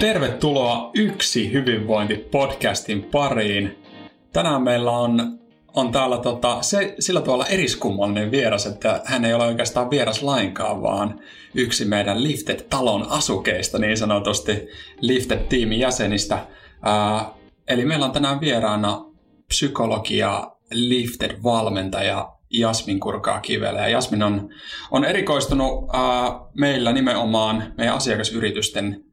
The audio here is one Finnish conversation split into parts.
Tervetuloa Yksi hyvinvointi-podcastin pariin. Tänään meillä on, on täällä tota, se, sillä tavalla eriskummallinen vieras, että hän ei ole oikeastaan vieras lainkaan, vaan yksi meidän Lifted-talon asukeista, niin sanotusti Lifted-tiimin jäsenistä. Ää, eli meillä on tänään vieraana psykologia Lifted-valmentaja Jasmin Kurkaa Kivelä. Ja Jasmin on, on erikoistunut ää, meillä nimenomaan meidän asiakasyritysten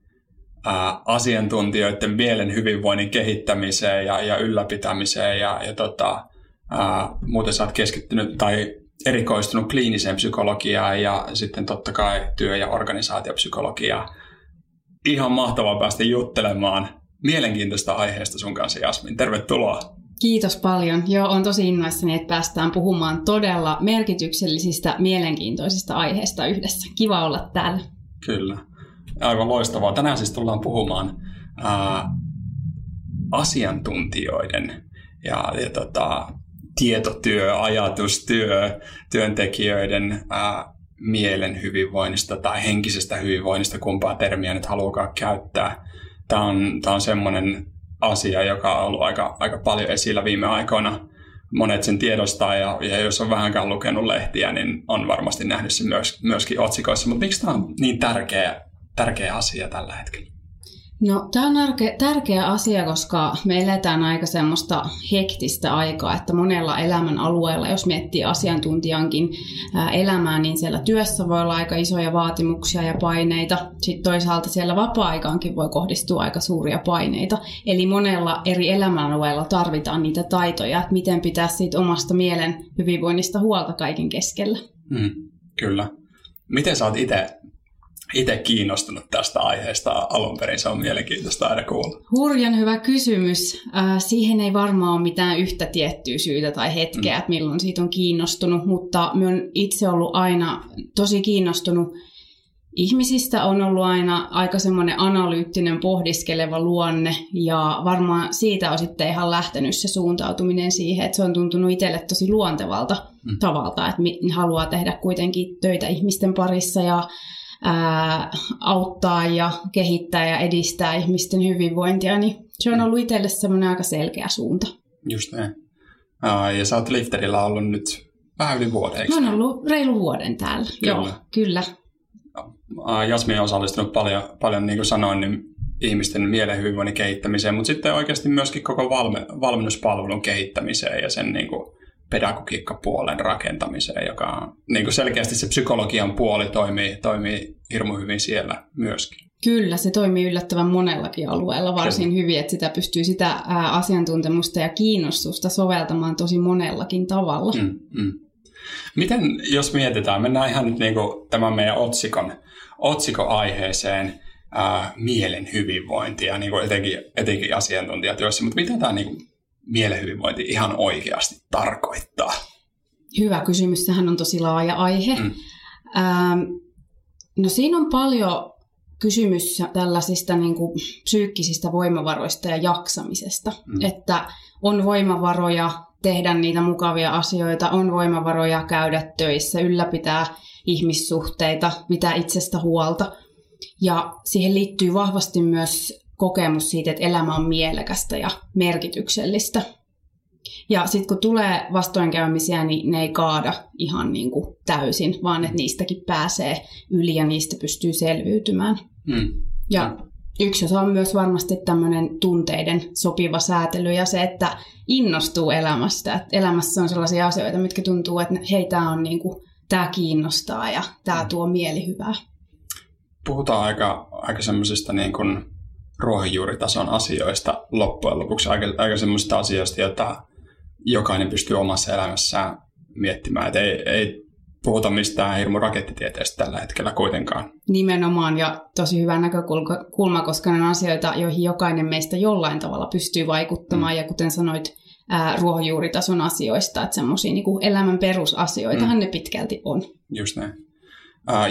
ää, asiantuntijoiden mielen hyvinvoinnin kehittämiseen ja, ja ylläpitämiseen ja, ja tota, ää, muuten sä oot keskittynyt tai erikoistunut kliiniseen psykologiaan ja sitten totta kai työ- ja organisaatiopsykologiaan. Ihan mahtavaa päästä juttelemaan mielenkiintoista aiheesta sun kanssa, Jasmin. Tervetuloa. Kiitos paljon. Joo, on tosi innoissani, että päästään puhumaan todella merkityksellisistä, mielenkiintoisista aiheista yhdessä. Kiva olla täällä. Kyllä. Aivan loistavaa. Tänään siis tullaan puhumaan ää, asiantuntijoiden ja, ja tota, tietotyö, ajatustyö, työntekijöiden ää, mielen hyvinvoinnista tai henkisestä hyvinvoinnista, kumpaa termiä nyt haluakaan käyttää. Tämä on, tämä on semmoinen asia, joka on ollut aika, aika paljon esillä viime aikoina. Monet sen tiedostaa ja, ja jos on vähänkään lukenut lehtiä, niin on varmasti nähnyt sen myös, myöskin otsikoissa. Mutta miksi tämä on niin tärkeä tärkeä asia tällä hetkellä? No, tämä on tärkeä asia, koska me eletään aika semmoista hektistä aikaa, että monella elämän alueella, jos miettii asiantuntijankin elämää, niin siellä työssä voi olla aika isoja vaatimuksia ja paineita. Sitten toisaalta siellä vapaa-aikaankin voi kohdistua aika suuria paineita. Eli monella eri elämänalueella tarvitaan niitä taitoja, että miten pitää siitä omasta mielen hyvinvoinnista huolta kaiken keskellä. Mm, kyllä. Miten sä oot itse itse kiinnostunut tästä aiheesta alun perin? Se on mielenkiintoista aina kuulla. Hurjan hyvä kysymys. Äh, siihen ei varmaan ole mitään yhtä tiettyä syytä tai hetkeä, mm. että milloin siitä on kiinnostunut, mutta minä olen itse ollut aina tosi kiinnostunut ihmisistä on ollut aina aika semmoinen analyyttinen, pohdiskeleva luonne ja varmaan siitä on sitten ihan lähtenyt se suuntautuminen siihen, että se on tuntunut itselle tosi luontevalta mm. tavalta, että haluaa tehdä kuitenkin töitä ihmisten parissa ja ää, auttaa ja kehittää ja edistää ihmisten hyvinvointia, niin se on ollut itselle semmoinen aika selkeä suunta. Just näin. Uh, ja sä oot Lifterillä ollut nyt vähän yli vuoden, eikö? Mä oon ollut reilu vuoden täällä, kyllä. joo, kyllä. Jasmin on osallistunut paljon, paljon niin kuin sanoin, niin ihmisten mielen hyvinvoinnin kehittämiseen, mutta sitten oikeasti myöskin koko valme, valmennuspalvelun kehittämiseen ja sen niin kuin, pedagogiikkapuolen rakentamiseen, joka on niin kuin selkeästi se psykologian puoli toimii, toimii hirmu hyvin siellä myöskin. Kyllä, se toimii yllättävän monellakin alueella varsin Kyllä. hyvin, että sitä pystyy sitä asiantuntemusta ja kiinnostusta soveltamaan tosi monellakin tavalla. Mm, mm. Miten, jos mietitään, mennään ihan nyt niin kuin tämän meidän otsikon, otsikoaiheeseen, ää, mielen hyvinvointia, niin kuin etenkin, etenkin asiantuntijatyössä, mutta mitä tämä niin kuin mielen hyvinvointi ihan oikeasti tarkoittaa? Hyvä kysymys. Sehän on tosi laaja aihe. Mm. Ähm, no siinä on paljon kysymys tällaisista niin kuin, psyykkisistä voimavaroista ja jaksamisesta. Mm. Että on voimavaroja tehdä niitä mukavia asioita, on voimavaroja käydä töissä, ylläpitää ihmissuhteita, pitää itsestä huolta. Ja siihen liittyy vahvasti myös kokemus siitä, että elämä on mielekästä ja merkityksellistä. Ja sitten kun tulee vastoinkäymisiä, niin ne ei kaada ihan niin kuin täysin, vaan että niistäkin pääsee yli ja niistä pystyy selviytymään. Mm. Ja yksi osa on myös varmasti tämmöinen tunteiden sopiva säätely ja se, että innostuu elämästä. Että elämässä on sellaisia asioita, mitkä tuntuu, että hei, tämä on niin kuin, tämä kiinnostaa ja tämä tuo mielihyvää. Puhutaan aika, aika semmoisista niin kuin ruohonjuuritason asioista loppujen lopuksi, aika, aika semmoisista asioista, joita jokainen pystyy omassa elämässään miettimään. Että ei, ei puhuta mistään hirmu rakettitieteestä tällä hetkellä kuitenkaan. Nimenomaan ja tosi hyvä näkökulma, koska ne on asioita, joihin jokainen meistä jollain tavalla pystyy vaikuttamaan. Mm. Ja kuten sanoit, ää, ruohonjuuritason asioista, että semmoisia niin elämän perusasioitahan mm. ne pitkälti on. Just näin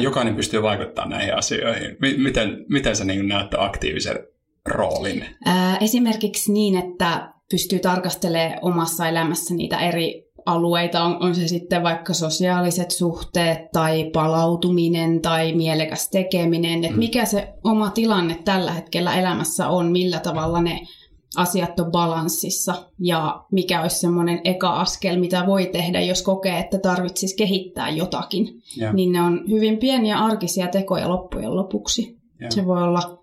jokainen pystyy vaikuttamaan näihin asioihin. Miten, miten sä niin näet aktiivisen roolin? Ää, esimerkiksi niin, että pystyy tarkastelemaan omassa elämässä niitä eri alueita, on, on se sitten vaikka sosiaaliset suhteet tai palautuminen tai mielekäs tekeminen, että mm. mikä se oma tilanne tällä hetkellä elämässä on, millä tavalla ne asiat on balanssissa ja mikä olisi semmoinen eka askel, mitä voi tehdä, jos kokee, että tarvitsisi kehittää jotakin. Ja. Niin ne on hyvin pieniä arkisia tekoja loppujen lopuksi. Ja. Se voi olla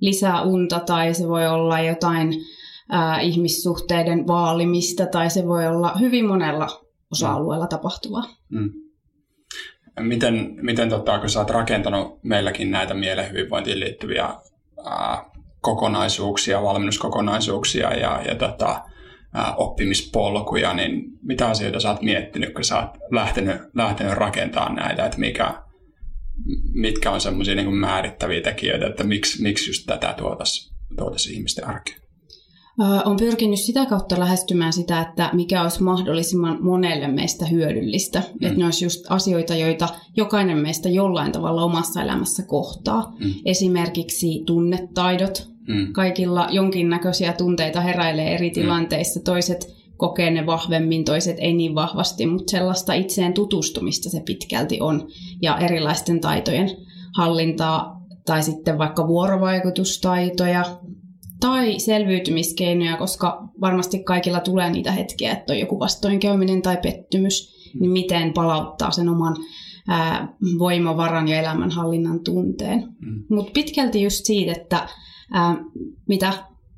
lisää unta tai se voi olla jotain ää, ihmissuhteiden vaalimista tai se voi olla hyvin monella osa-alueella tapahtuvaa. Mm. Miten, miten tota, kun sä oot rakentanut meilläkin näitä mielen hyvinvointiin liittyviä ää, kokonaisuuksia, valmennuskokonaisuuksia ja, ja tota, ää, oppimispolkuja, niin mitä asioita sä oot miettinyt, kun sä oot lähtenyt, lähtenyt rakentamaan näitä, että mikä, mitkä on semmoisia niin määrittäviä tekijöitä, että miksi, miksi just tätä tuotaisiin tuotais ihmisten arkeen? on pyrkinyt sitä kautta lähestymään sitä, että mikä olisi mahdollisimman monelle meistä hyödyllistä. Mm. Että ne olisi just asioita, joita jokainen meistä jollain tavalla omassa elämässä kohtaa. Mm. Esimerkiksi tunnetaidot. Mm. Kaikilla jonkinnäköisiä tunteita heräilee eri mm. tilanteissa. Toiset kokee ne vahvemmin, toiset ei niin vahvasti, mutta sellaista itseen tutustumista se pitkälti on. Ja erilaisten taitojen hallintaa tai sitten vaikka vuorovaikutustaitoja, tai selviytymiskeinoja, koska varmasti kaikilla tulee niitä hetkiä, että on joku vastoinkäyminen tai pettymys, niin miten palauttaa sen oman ää, voimavaran ja elämänhallinnan tunteen. Mm. Mutta pitkälti just siitä, että ää, mitä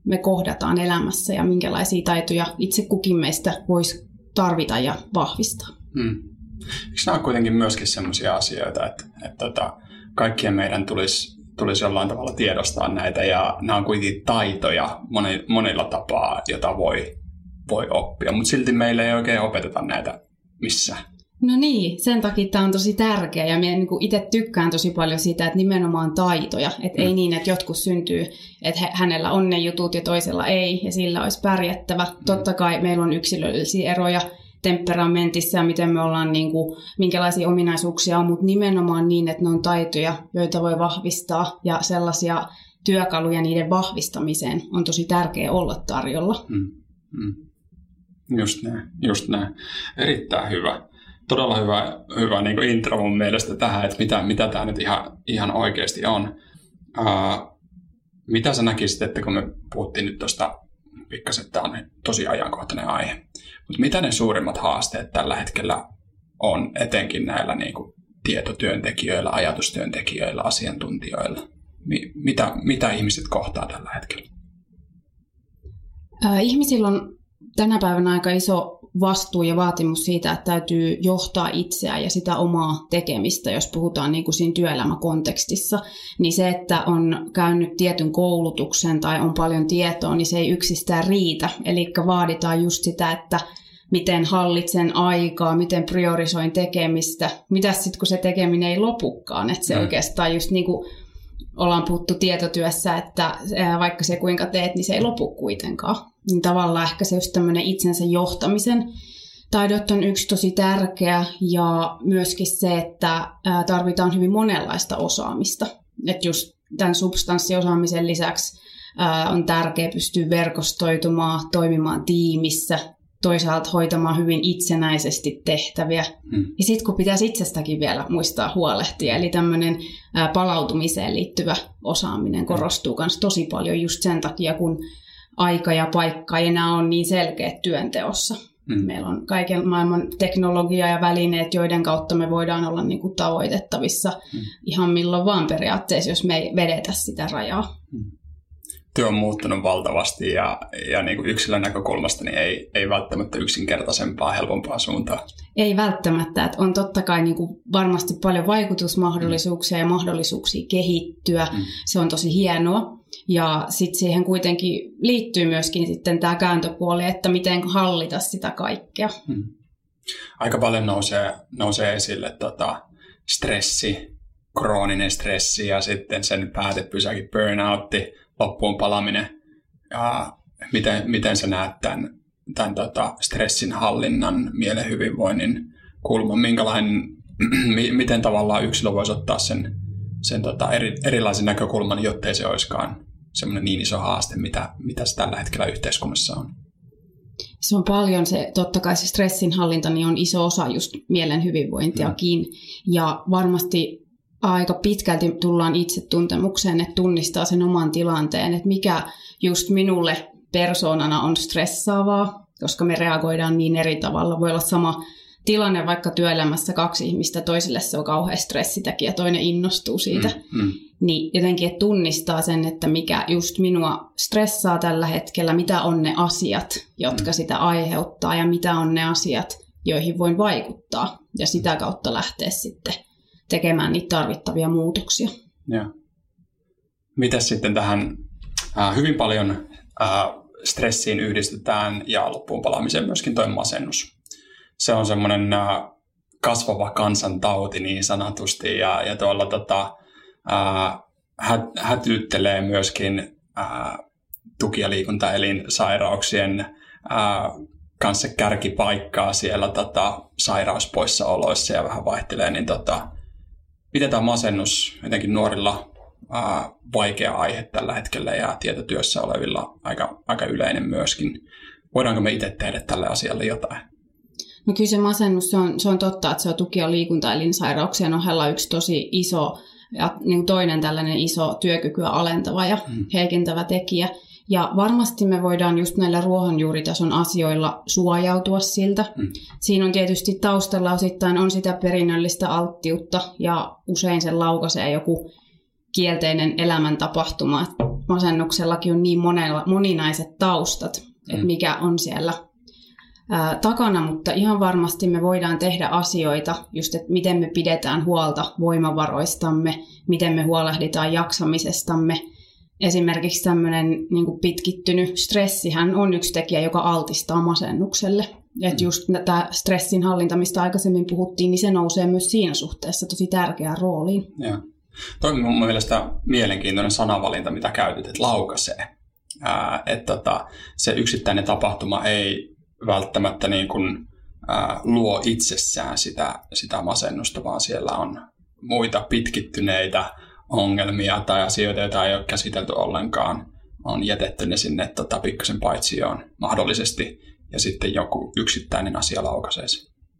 me kohdataan elämässä ja minkälaisia taitoja itse kukin meistä voisi tarvita ja vahvistaa. Mm. Eikö nämä ole kuitenkin myöskin sellaisia asioita, että, että, että tota, kaikkien meidän tulisi tulisi jollain tavalla tiedostaa näitä ja nämä on kuitenkin taitoja moni, monilla tapaa, jota voi, voi oppia, mutta silti meillä ei oikein opeteta näitä missään. No niin, sen takia tämä on tosi tärkeä ja minä niin itse tykkään tosi paljon siitä, että nimenomaan taitoja. Että mm. ei niin, että jotkut syntyy, että hänellä on ne jutut ja toisella ei ja sillä olisi pärjättävä. Mm. Totta kai meillä on yksilöllisiä eroja temperamentissa ja miten me ollaan, niin kuin, minkälaisia ominaisuuksia on, mutta nimenomaan niin, että ne on taitoja, joita voi vahvistaa ja sellaisia työkaluja niiden vahvistamiseen on tosi tärkeää olla tarjolla. Mm, mm. Just näin, just näin. Erittäin hyvä. Todella hyvä, hyvä niin intro mun mielestä tähän, että mitä, mitä tämä nyt ihan, ihan oikeasti on. Uh, mitä sä näkisit, että kun me puhuttiin nyt tuosta pikkasen, että tämä on tosi ajankohtainen aihe. Mutta mitä ne suurimmat haasteet tällä hetkellä on, etenkin näillä niin kuin tietotyöntekijöillä, ajatustyöntekijöillä, asiantuntijoilla? Mitä, mitä ihmiset kohtaa tällä hetkellä? Ihmisillä on tänä päivänä aika iso vastuu ja vaatimus siitä, että täytyy johtaa itseään ja sitä omaa tekemistä, jos puhutaan niin kuin siinä työelämäkontekstissa, niin se, että on käynyt tietyn koulutuksen tai on paljon tietoa, niin se ei yksistään riitä. Eli vaaditaan just sitä, että miten hallitsen aikaa, miten priorisoin tekemistä, mitä sitten kun se tekeminen ei lopukaan, että se mm. oikeastaan just niin kuin ollaan puhuttu tietotyössä, että vaikka se kuinka teet, niin se ei lopu kuitenkaan. Niin tavallaan ehkä se just tämmöinen itsensä johtamisen taidot on yksi tosi tärkeä ja myöskin se, että tarvitaan hyvin monenlaista osaamista. Että just tämän substanssiosaamisen lisäksi on tärkeää pystyä verkostoitumaan, toimimaan tiimissä, toisaalta hoitamaan hyvin itsenäisesti tehtäviä. Hmm. Ja sitten kun pitäisi itsestäkin vielä muistaa huolehtia, eli tämmöinen palautumiseen liittyvä osaaminen korostuu myös tosi paljon just sen takia, kun aika ja paikka ei enää ole niin selkeät työnteossa. Hmm. Meillä on kaiken maailman teknologia ja välineet, joiden kautta me voidaan olla niin kuin tavoitettavissa hmm. ihan milloin vaan periaatteessa, jos me ei vedetä sitä rajaa. Hmm työ on muuttunut valtavasti ja, ja niin kuin yksilön näkökulmasta niin ei, ei välttämättä yksinkertaisempaa, helpompaa suuntaa. Ei välttämättä. Että on totta kai niin kuin varmasti paljon vaikutusmahdollisuuksia mm. ja mahdollisuuksia kehittyä. Mm. Se on tosi hienoa. Ja sitten siihen kuitenkin liittyy myöskin sitten tämä kääntöpuoli, että miten hallita sitä kaikkea. Mm. Aika paljon nousee, nousee esille tota, stressi, krooninen stressi ja sitten sen päätepysäkin burnoutti, loppuun palaminen ja miten, miten sä näet tämän, tämän tota stressin hallinnan, mielen hyvinvoinnin kulman, minkälainen, miten tavallaan yksilö voisi ottaa sen, sen tota eri, erilaisen näkökulman, jottei se olisikaan semmoinen niin iso haaste, mitä, mitä se tällä hetkellä yhteiskunnassa on? Se on paljon se, totta kai se stressinhallinta niin on iso osa just mielen hyvinvointiakin. Mm. Ja varmasti aika pitkälti tullaan itsetuntemukseen, että tunnistaa sen oman tilanteen, että mikä just minulle persoonana on stressaavaa, koska me reagoidaan niin eri tavalla. Voi olla sama tilanne vaikka työelämässä kaksi ihmistä, toiselle se on kauhean stressitekijä, toinen innostuu siitä. Mm, mm. Niin jotenkin, että tunnistaa sen, että mikä just minua stressaa tällä hetkellä, mitä on ne asiat, jotka mm. sitä aiheuttaa ja mitä on ne asiat, joihin voin vaikuttaa. Ja sitä kautta lähteä sitten tekemään niitä tarvittavia muutoksia. Ja. Mitäs sitten tähän äh, hyvin paljon äh, stressiin yhdistetään ja loppuun palaamiseen myöskin toi masennus. Se on semmoinen äh, kasvava kansantauti niin sanotusti ja, ja tuolla tota, äh, hä, hätyttelee myöskin äh, tuki- ja liikuntaelinsairauksien äh, kanssa kärkipaikkaa siellä tota, sairauspoissaoloissa ja vähän vaihtelee, niin tota, miten tämä masennus jotenkin nuorilla ää, vaikea aihe tällä hetkellä ja tietotyössä olevilla aika, aika yleinen myöskin. Voidaanko me itse tehdä tälle asialle jotain? No kyllä se masennus, se on, se on totta, että se on tuki- ja liikuntaelinsairauksien ohella yksi tosi iso ja niin toinen tällainen iso työkykyä alentava ja hmm. heikentävä tekijä. Ja varmasti me voidaan just näillä ruohonjuuritason asioilla suojautua siltä. Mm. Siinä on tietysti taustalla osittain on sitä perinnöllistä alttiutta ja usein se laukaisee joku kielteinen elämäntapahtuma. Masennuksellakin on niin monella, moninaiset taustat, mm. että mikä on siellä ää, takana, mutta ihan varmasti me voidaan tehdä asioita, just että miten me pidetään huolta voimavaroistamme, miten me huolehditaan jaksamisestamme – esimerkiksi tämmöinen niin pitkittynyt stressihän on yksi tekijä, joka altistaa masennukselle. Mm. Että just tämä stressin hallinta, mistä aikaisemmin puhuttiin, niin se nousee myös siinä suhteessa tosi tärkeään rooliin. Joo. Toi on mun mielestä mielenkiintoinen sanavalinta, mitä käytit, että laukaisee. Ää, että tota, se yksittäinen tapahtuma ei välttämättä niin kuin, ää, luo itsessään sitä, sitä masennusta, vaan siellä on muita pitkittyneitä ongelmia tai asioita, joita ei ole käsitelty ollenkaan, on jätetty ne sinne tota, pikkasen paitsioon mahdollisesti, ja sitten joku yksittäinen asia laukaisee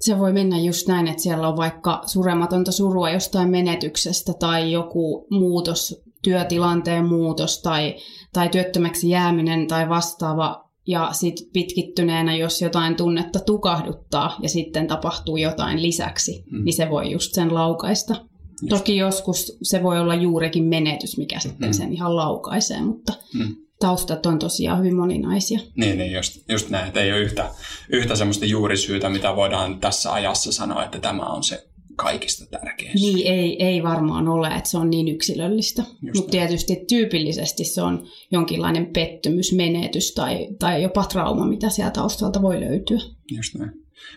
se voi mennä just näin, että siellä on vaikka surematonta surua jostain menetyksestä tai joku muutos, työtilanteen muutos tai, tai työttömäksi jääminen tai vastaava. Ja sitten pitkittyneenä, jos jotain tunnetta tukahduttaa ja sitten tapahtuu jotain lisäksi, mm. niin se voi just sen laukaista. Just. Toki joskus se voi olla juurikin menetys, mikä sitten mm. sen ihan laukaisee, mutta mm. taustat on tosiaan hyvin moninaisia. Niin, niin just, just näin, että ei ole yhtä, yhtä semmoista juurisyytä, mitä voidaan tässä ajassa sanoa, että tämä on se kaikista tärkein. Niin, ei, ei varmaan ole, että se on niin yksilöllistä. Mutta tietysti tyypillisesti se on jonkinlainen pettymys, menetys tai, tai jopa trauma, mitä sieltä taustalta voi löytyä. Just näin.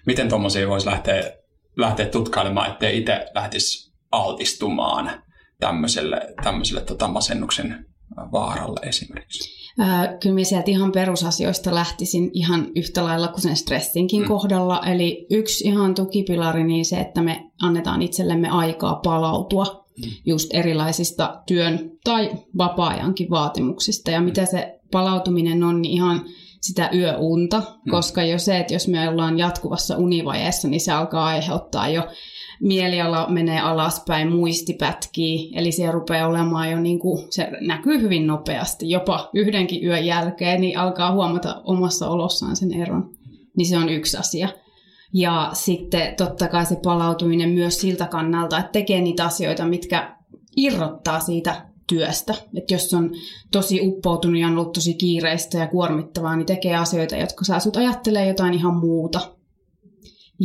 Miten tuommoisia voisi lähteä, lähteä tutkailemaan, ettei itse lähtisi altistumaan tämmöiselle, tämmöiselle tota masennuksen vaaralle esimerkiksi? Ää, kyllä minä sieltä ihan perusasioista lähtisin ihan yhtä lailla kuin sen stressinkin mm. kohdalla. Eli yksi ihan tukipilari, niin se, että me annetaan itsellemme aikaa palautua mm. just erilaisista työn tai vapaa-ajankin vaatimuksista. Ja mitä se palautuminen on, niin ihan sitä yöunta, mm. koska jo se, että jos me ollaan jatkuvassa univajeessa, niin se alkaa aiheuttaa jo mieliala menee alaspäin, muisti pätkii, eli se rupeaa olemaan jo niin kuin, se näkyy hyvin nopeasti, jopa yhdenkin yön jälkeen, niin alkaa huomata omassa olossaan sen eron. Niin se on yksi asia. Ja sitten totta kai se palautuminen myös siltä kannalta, että tekee niitä asioita, mitkä irrottaa siitä työstä. Että jos on tosi uppoutunut ja on ollut tosi kiireistä ja kuormittavaa, niin tekee asioita, jotka saa sut ajattelee jotain ihan muuta.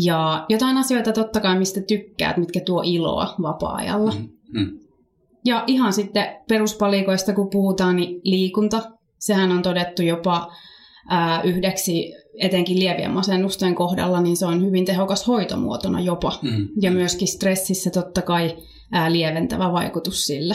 Ja jotain asioita totta kai, mistä tykkäät, mitkä tuo iloa vapaa-ajalla. Mm, mm. Ja ihan sitten peruspalikoista, kun puhutaan, niin liikunta. Sehän on todettu jopa ää, yhdeksi, etenkin lievien masennusten kohdalla, niin se on hyvin tehokas hoitomuotona jopa. Mm. Ja myöskin stressissä totta kai ää, lieventävä vaikutus sillä.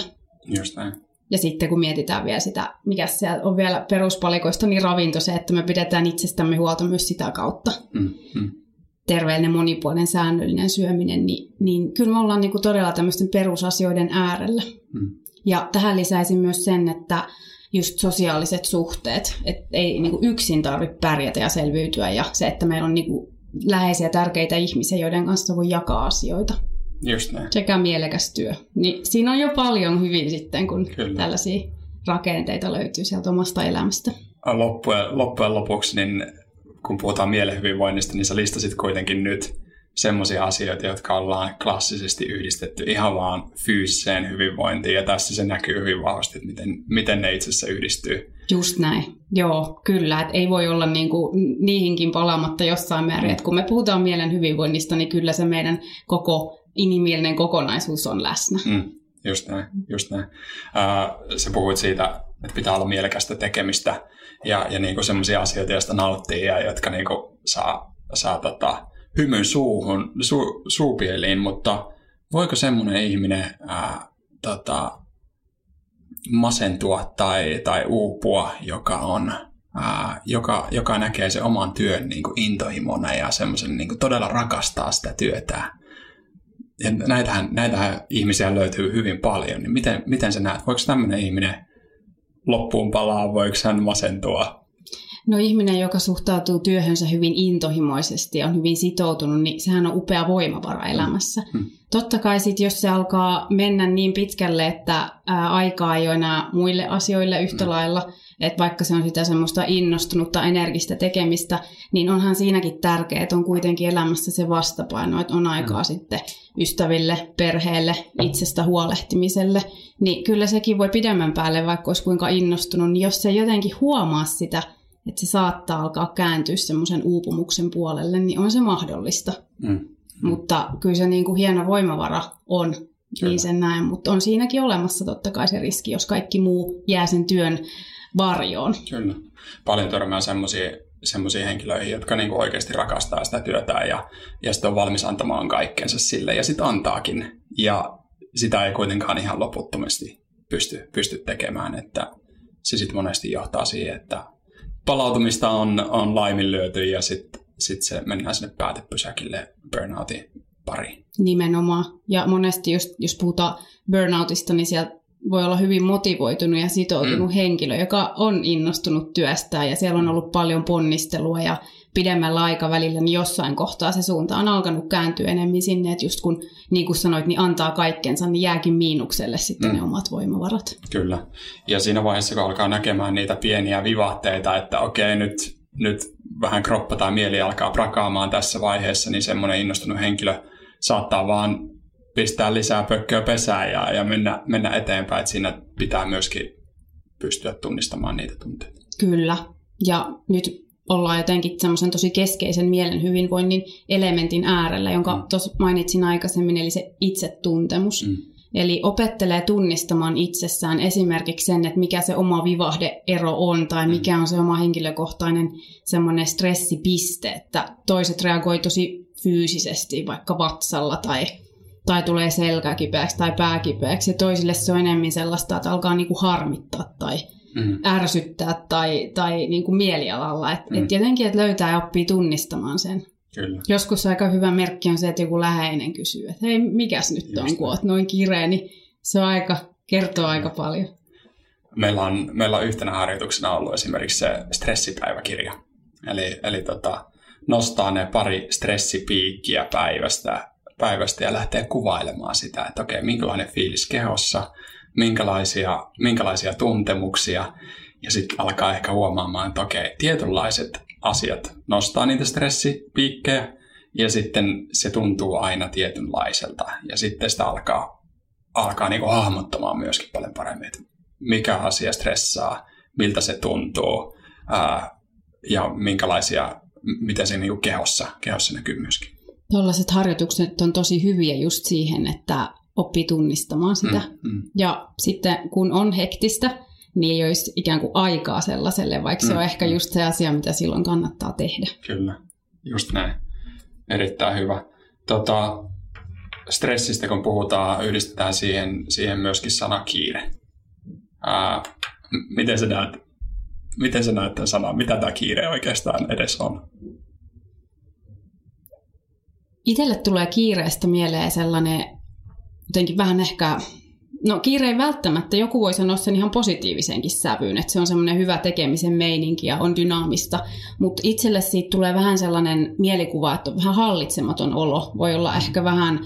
Just näin. Ja sitten kun mietitään vielä sitä, mikä siellä on vielä peruspalikoista, niin ravinto se, että me pidetään itsestämme huolta myös sitä kautta. Mm, mm terveellinen, monipuolinen, säännöllinen syöminen, niin, niin kyllä me ollaan niin kuin todella tämmöisten perusasioiden äärellä. Mm. Ja tähän lisäisin myös sen, että just sosiaaliset suhteet. Että ei niin kuin yksin tarvitse pärjätä ja selviytyä ja se, että meillä on niin kuin läheisiä tärkeitä ihmisiä, joiden kanssa voi jakaa asioita. Just näin. Sekä mielekäs työ. Niin siinä on jo paljon hyvin sitten, kun Kyllä. tällaisia rakenteita löytyy sieltä omasta elämästä. Loppujen, loppujen lopuksi, niin kun puhutaan mielen hyvinvoinnista, niin sä listasit kuitenkin nyt semmoisia asioita, jotka ollaan klassisesti yhdistetty ihan vaan fyysiseen hyvinvointiin, ja tässä se näkyy hyvin vahvasti, että miten, miten ne itse asiassa yhdistyy. Just näin, joo, kyllä, että ei voi olla niinku niihinkin palaamatta jossain määrin, mm. että kun me puhutaan mielen hyvinvoinnista, niin kyllä se meidän koko inhimillinen kokonaisuus on läsnä. Mm. Just näin, just näin. Uh, sä puhuit siitä, että pitää olla mielekästä tekemistä ja, ja niinku semmoisia asioita, joista nauttii ja jotka niinku saa, saa tota, hymyn suuhun, su, suupieliin, mutta voiko semmoinen ihminen ää, tota, masentua tai, tai uupua, joka on ää, joka, joka näkee sen oman työn niin kuin intohimona ja semmoisen niin todella rakastaa sitä työtä. Ja näitähän, näitähän ihmisiä löytyy hyvin paljon, niin miten, miten sä näet, voiko tämmöinen ihminen loppuun palaa, voiko hän masentua No ihminen, joka suhtautuu työhönsä hyvin intohimoisesti ja on hyvin sitoutunut, niin sehän on upea voimavara elämässä. Mm. Totta kai sitten, jos se alkaa mennä niin pitkälle, että ää, aikaa ei ole enää muille asioille yhtä mm. lailla, että vaikka se on sitä semmoista innostunutta, energistä tekemistä, niin onhan siinäkin tärkeää, että on kuitenkin elämässä se vastapaino, että on aikaa mm. sitten ystäville, perheelle, itsestä huolehtimiselle. Niin kyllä sekin voi pidemmän päälle, vaikka olisi kuinka innostunut, niin jos se jotenkin huomaa sitä, että se saattaa alkaa kääntyä semmoisen uupumuksen puolelle, niin on se mahdollista. Mm. Mm. Mutta kyllä se niin kuin hieno voimavara on, kyllä. niin sen näen. Mutta on siinäkin olemassa totta kai se riski, jos kaikki muu jää sen työn varjoon. Kyllä. Paljon törmää semmoisia semmoisiin henkilöihin, jotka niin oikeasti rakastaa sitä työtään ja, ja sitten on valmis antamaan kaikkensa sille ja sitten antaakin. Ja sitä ei kuitenkaan ihan loputtomasti pysty, pysty tekemään, että se sitten monesti johtaa siihen, että palautumista on, on laiminlyöty ja sitten sit se mennään sinne päätepysäkille burnoutin pariin. Nimenomaan. Ja monesti just, jos puhutaan burnoutista, niin sieltä voi olla hyvin motivoitunut ja sitoutunut mm. henkilö, joka on innostunut työstään ja siellä on ollut paljon ponnistelua ja pidemmällä aikavälillä, niin jossain kohtaa se suunta on alkanut kääntyä enemmän sinne, että just kun, niin kuin sanoit, niin antaa kaikkensa, niin jääkin miinukselle sitten mm. ne omat voimavarat. Kyllä. Ja siinä vaiheessa, kun alkaa näkemään niitä pieniä vivahteita, että okei, nyt, nyt vähän kroppa tai mieli alkaa prakaamaan tässä vaiheessa, niin semmoinen innostunut henkilö saattaa vaan pistää lisää pökköä pesään ja, ja mennä, mennä eteenpäin. Että siinä pitää myöskin pystyä tunnistamaan niitä tunteita. Kyllä. Ja nyt ollaan jotenkin semmoisen tosi keskeisen mielen hyvinvoinnin elementin äärellä, jonka mm. tuossa mainitsin aikaisemmin, eli se itsetuntemus. Mm. Eli opettelee tunnistamaan itsessään esimerkiksi sen, että mikä se oma vivahdeero on tai mm. mikä on se oma henkilökohtainen semmoinen stressipiste, että toiset reagoi tosi fyysisesti vaikka vatsalla tai, tai tulee selkäkipeäksi tai pääkipeäksi ja toisille se on enemmän sellaista, että alkaa niinku harmittaa tai mm. ärsyttää tai, tai niin kuin mielialalla. Että mm. et jotenkin et löytää ja oppii tunnistamaan sen. Kyllä. Joskus aika hyvä merkki on se, että joku läheinen kysyy, että hei, mikäs nyt on, kun oot noin kireä, niin se on aika, kertoo aika paljon. Meillä on, meillä on yhtenä harjoituksena ollut esimerkiksi se stressipäiväkirja. Eli, eli tota, nostaa ne pari stressipiikkiä päivästä, päivästä ja lähtee kuvailemaan sitä, että okei, minkälainen fiilis kehossa, minkälaisia, minkälaisia tuntemuksia, ja sitten alkaa ehkä huomaamaan, että okei, tietynlaiset asiat nostaa niitä stressipiikkejä, ja sitten se tuntuu aina tietynlaiselta, ja sitten sitä alkaa, alkaa niinku hahmottamaan myöskin paljon paremmin, että mikä asia stressaa, miltä se tuntuu, ää, ja minkälaisia, miten se niinku kehossa, kehossa näkyy myöskin. Tuollaiset harjoitukset on tosi hyviä just siihen, että oppii tunnistamaan sitä. Mm, mm. Ja sitten kun on hektistä, niin ei olisi ikään kuin aikaa sellaiselle, vaikka mm, se on ehkä mm. just se asia, mitä silloin kannattaa tehdä. Kyllä, just näin. Erittäin hyvä. Tota, stressistä kun puhutaan, yhdistetään siihen, siihen myöskin sana kiire. Ää, miten sä näet, miten sä näet tämän sanan? Mitä tämä kiire oikeastaan edes on? Itelle tulee kiireestä mieleen sellainen jotenkin vähän ehkä No kiire ei välttämättä, joku voi sanoa sen ihan positiivisenkin sävyyn, että se on semmoinen hyvä tekemisen meininki ja on dynaamista, mutta itselle siitä tulee vähän sellainen mielikuva, että on vähän hallitsematon olo, voi olla ehkä vähän,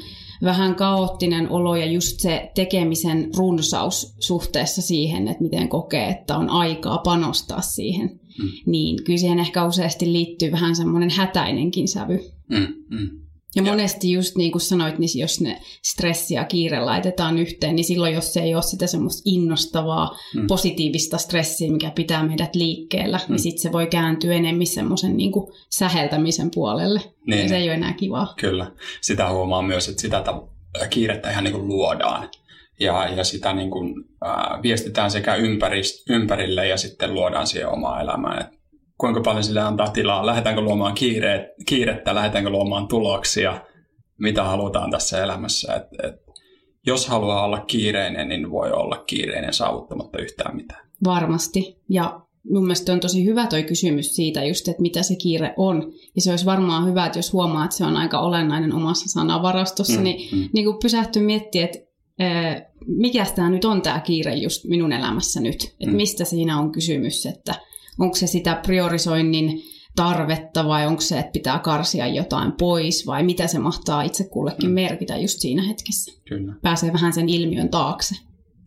vähän kaoottinen olo ja just se tekemisen runsaus suhteessa siihen, että miten kokee, että on aikaa panostaa siihen, mm. niin kyllä siihen ehkä useasti liittyy vähän semmoinen hätäinenkin sävy. Mm, mm. Ja, ja monesti just niin kuin sanoit, niin jos ne stressi ja kiire laitetaan yhteen, niin silloin jos se ei ole sitä semmoista innostavaa, mm. positiivista stressiä, mikä pitää meidät liikkeellä, niin mm. niin sitten se voi kääntyä enemmän semmoisen niin kuin säheltämisen puolelle. Niin. Ja se ei ole enää kivaa. Kyllä. Sitä huomaa myös, että sitä kiirettä ihan niin kuin luodaan. Ja, ja sitä niin kuin, äh, viestitään sekä ympärist, ympärille ja sitten luodaan siihen omaa elämään. Et kuinka paljon sille antaa tilaa, lähdetäänkö luomaan kiire, kiirettä, lähdetäänkö luomaan tuloksia, mitä halutaan tässä elämässä. Et, et, jos haluaa olla kiireinen, niin voi olla kiireinen saavuttamatta yhtään mitään. Varmasti. Ja mun mielestä on tosi hyvä toi kysymys siitä just, että mitä se kiire on. Ja se olisi varmaan hyvä, että jos huomaa, että se on aika olennainen omassa sanavarastossa, mm, niin, mm. niin kun pysähtyy miettimään, että mikä tämä nyt on tämä kiire just minun elämässä nyt. Että mm. mistä siinä on kysymys, että onko se sitä priorisoinnin tarvetta vai onko se, että pitää karsia jotain pois vai mitä se mahtaa itse kullekin mm. merkitä just siinä hetkessä. Kyllä. Pääsee vähän sen ilmiön taakse.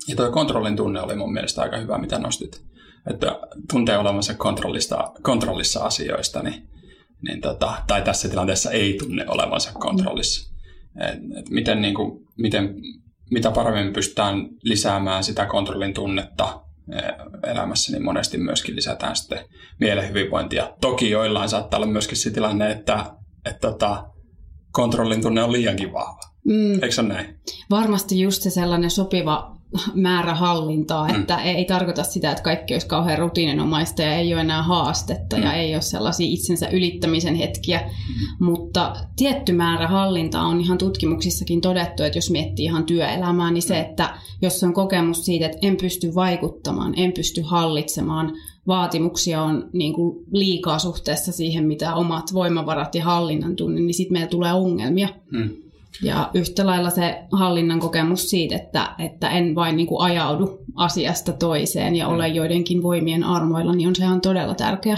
Ja tuo kontrollin tunne oli mun mielestä aika hyvä, mitä nostit. Että tuntee olevansa kontrollista, kontrollissa asioista, niin, niin tota, tai tässä tilanteessa ei tunne olevansa kontrollissa. Mm. Et, et miten, niin kuin, miten, mitä paremmin pystytään lisäämään sitä kontrollin tunnetta elämässä, niin monesti myöskin lisätään sitten mielen hyvinvointia. Toki joillain saattaa olla myöskin se tilanne, että, että tota, kontrollin tunne on liiankin vahva. Mm. Eikö se näin? Varmasti just se sellainen sopiva määrä hallintaa, mm. että ei tarkoita sitä, että kaikki olisi kauhean rutiininomaista ja ei ole enää haastetta mm. ja ei ole sellaisia itsensä ylittämisen hetkiä, mm. mutta tietty määrä hallintaa on ihan tutkimuksissakin todettu, että jos miettii ihan työelämää, niin se, mm. että jos on kokemus siitä, että en pysty vaikuttamaan, en pysty hallitsemaan, vaatimuksia on niin kuin liikaa suhteessa siihen, mitä omat voimavarat ja hallinnan tunne, niin sitten meillä tulee ongelmia. Mm. Ja yhtä lailla se hallinnan kokemus siitä, että, että en vain niin kuin ajaudu asiasta toiseen ja ole mm. joidenkin voimien armoilla, niin on se ihan todella tärkeä.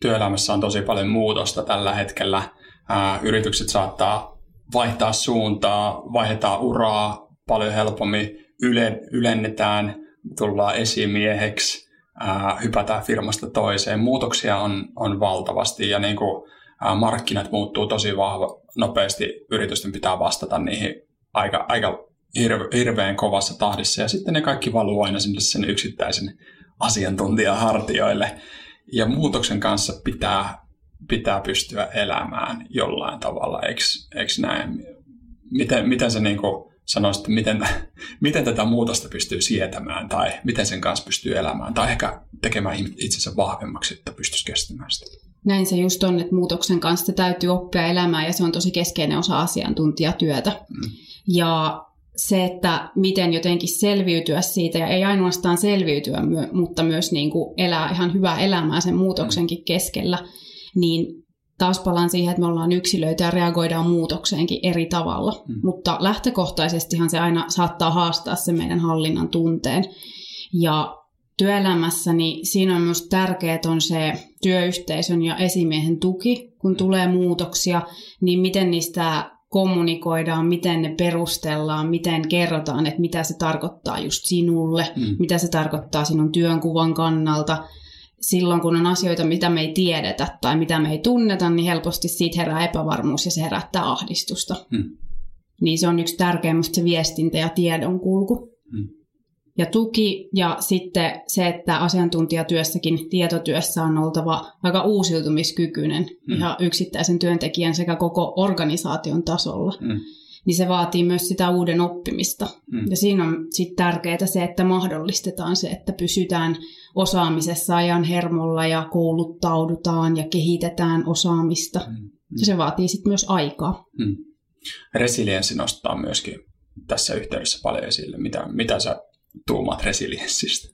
Työelämässä on tosi paljon muutosta tällä hetkellä. Ää, yritykset saattaa vaihtaa suuntaa, vaihtaa uraa paljon helpommin, yle, ylennetään, tullaan esimieheksi, ää, hypätään firmasta toiseen. Muutoksia on, on valtavasti ja niin kuin, ää, markkinat muuttuu tosi vahva, nopeasti. Yritysten pitää vastata niihin aika, aika hirve, hirveän kovassa tahdissa ja sitten ne kaikki valuu aina sinne sen yksittäisen asiantuntijan hartioille. Ja muutoksen kanssa pitää, pitää pystyä elämään jollain tavalla, eikö, eikö näin? Miten, miten se niin kuin, sanoisit, miten, miten tätä muutosta pystyy sietämään tai miten sen kanssa pystyy elämään tai ehkä tekemään itsensä vahvemmaksi, että pystyisi kestämään sitä. Näin se just on, että muutoksen kanssa täytyy oppia elämään ja se on tosi keskeinen osa asiantuntijatyötä. Mm. Ja se, että miten jotenkin selviytyä siitä ja ei ainoastaan selviytyä, mutta myös niin kuin elää ihan hyvää elämää sen muutoksenkin keskellä, niin taas palaan siihen, että me ollaan yksilöitä ja reagoidaan muutokseenkin eri tavalla. Mm. Mutta lähtökohtaisestihan se aina saattaa haastaa se meidän hallinnan tunteen. Ja työelämässä, niin siinä on myös tärkeää on se työyhteisön ja esimiehen tuki, kun tulee muutoksia, niin miten niistä kommunikoidaan, miten ne perustellaan, miten kerrotaan, että mitä se tarkoittaa just sinulle, mm. mitä se tarkoittaa sinun työnkuvan kannalta, silloin, kun on asioita, mitä me ei tiedetä tai mitä me ei tunneta, niin helposti siitä herää epävarmuus ja se herättää ahdistusta. Hmm. Niin se on yksi tärkeimmistä se viestintä ja tiedonkulku. Hmm. Ja tuki ja sitten se, että asiantuntijatyössäkin tietotyössä on oltava aika uusiutumiskykyinen hmm. ihan yksittäisen työntekijän sekä koko organisaation tasolla. Hmm niin se vaatii myös sitä uuden oppimista. Mm. Ja siinä on sitten tärkeää se, että mahdollistetaan se, että pysytään osaamisessa ajan hermolla ja kouluttaudutaan ja kehitetään osaamista. Mm. Mm. Ja se vaatii sitten myös aikaa. Mm. Resilienssi nostaa myöskin tässä yhteydessä paljon esille. Mitä, mitä sä tuumat resilienssistä?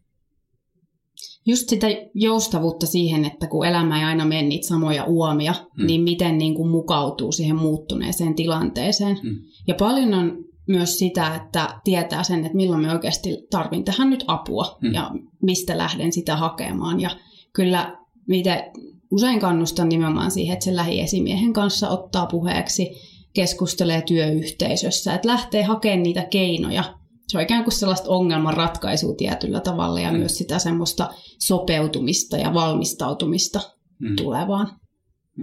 Just sitä joustavuutta siihen, että kun elämä ei aina mene niitä samoja uomia, mm. niin miten niin kuin mukautuu siihen muuttuneeseen tilanteeseen. Mm. Ja paljon on myös sitä, että tietää sen, että milloin me oikeasti tarvin tähän nyt apua mm. ja mistä lähden sitä hakemaan. Ja kyllä mitä usein kannustan nimenomaan siihen, että sen lähiesimiehen kanssa ottaa puheeksi, keskustelee työyhteisössä, että lähtee hakemaan niitä keinoja. Se on ikään kuin sellaista ongelmanratkaisua tietyllä tavalla ja mm. myös sitä semmoista sopeutumista ja valmistautumista mm. tulevaan.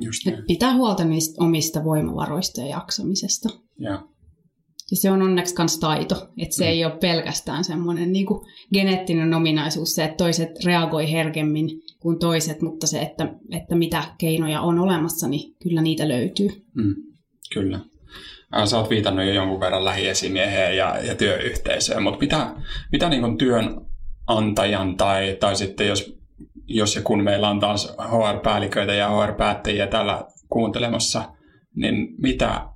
Just niin. pitää huolta niistä omista voimavaroista ja jaksamisesta. Ja. Ja se on onneksi myös taito, että se mm. ei ole pelkästään semmoinen niin kuin geneettinen ominaisuus, se, että toiset reagoi herkemmin kuin toiset, mutta se, että, että mitä keinoja on olemassa, niin kyllä niitä löytyy. Mm. Kyllä. Sä oot viitannut jo jonkun verran lähiesimieheen ja, ja työyhteisöön, mutta mitä, mitä niin työnantajan tai, tai sitten jos, jos ja kun meillä on taas HR-päälliköitä ja HR-päättäjiä täällä kuuntelemassa, niin mitä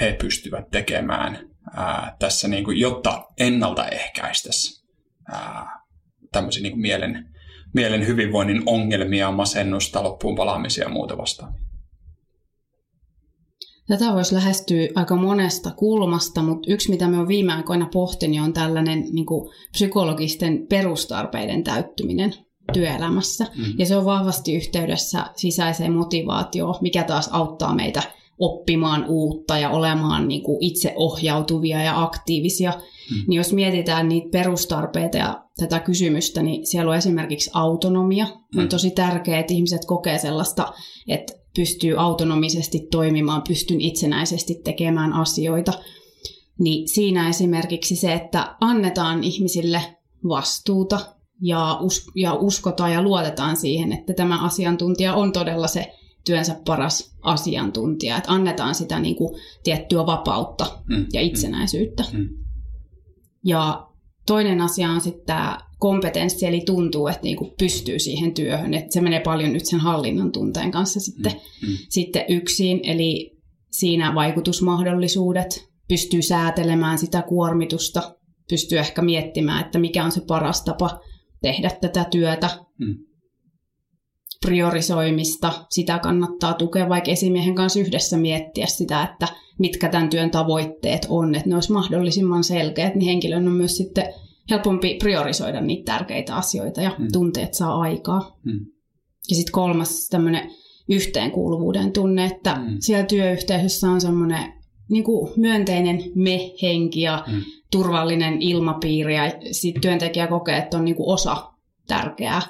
he pystyvät tekemään ää, tässä, niin kuin, jotta ennaltaehkäistäisiin tämmöisiä niin mielen, mielen hyvinvoinnin ongelmia, masennusta, loppuun palaamisia ja muuta vastaavia? Tätä voisi lähestyä aika monesta kulmasta, mutta yksi, mitä me on viime aikoina pohtinut, on tällainen niin kuin psykologisten perustarpeiden täyttyminen työelämässä. Mm. Ja se on vahvasti yhteydessä sisäiseen motivaatioon, mikä taas auttaa meitä oppimaan uutta ja olemaan niin kuin itseohjautuvia ja aktiivisia. Mm. Niin jos mietitään niitä perustarpeita ja tätä kysymystä, niin siellä on esimerkiksi autonomia. Mm. On tosi tärkeää, että ihmiset kokee sellaista, että pystyy autonomisesti toimimaan, pystyn itsenäisesti tekemään asioita. Niin siinä esimerkiksi se, että annetaan ihmisille vastuuta ja, us- ja uskotaan ja luotetaan siihen, että tämä asiantuntija on todella se työnsä paras asiantuntija, että annetaan sitä niin kuin tiettyä vapautta mm. ja itsenäisyyttä. Mm. Ja toinen asia on sitten tämä kompetenssi, eli tuntuu, että niin kuin pystyy siihen työhön. Että se menee paljon nyt sen hallinnan tunteen kanssa sitten, mm. Mm. sitten yksin, eli siinä vaikutusmahdollisuudet, pystyy säätelemään sitä kuormitusta, pystyy ehkä miettimään, että mikä on se paras tapa tehdä tätä työtä. Mm priorisoimista, sitä kannattaa tukea, vaikka esimiehen kanssa yhdessä miettiä sitä, että mitkä tämän työn tavoitteet on, että ne olisi mahdollisimman selkeät, niin henkilön on myös sitten helpompi priorisoida niitä tärkeitä asioita ja mm. tunteet saa aikaa. Mm. Ja sitten kolmas tämmöinen yhteenkuuluvuuden tunne, että mm. siellä työyhteisössä on semmoinen niin myönteinen me-henki ja mm. turvallinen ilmapiiri ja sitten työntekijä kokee, että on niin kuin osa tärkeää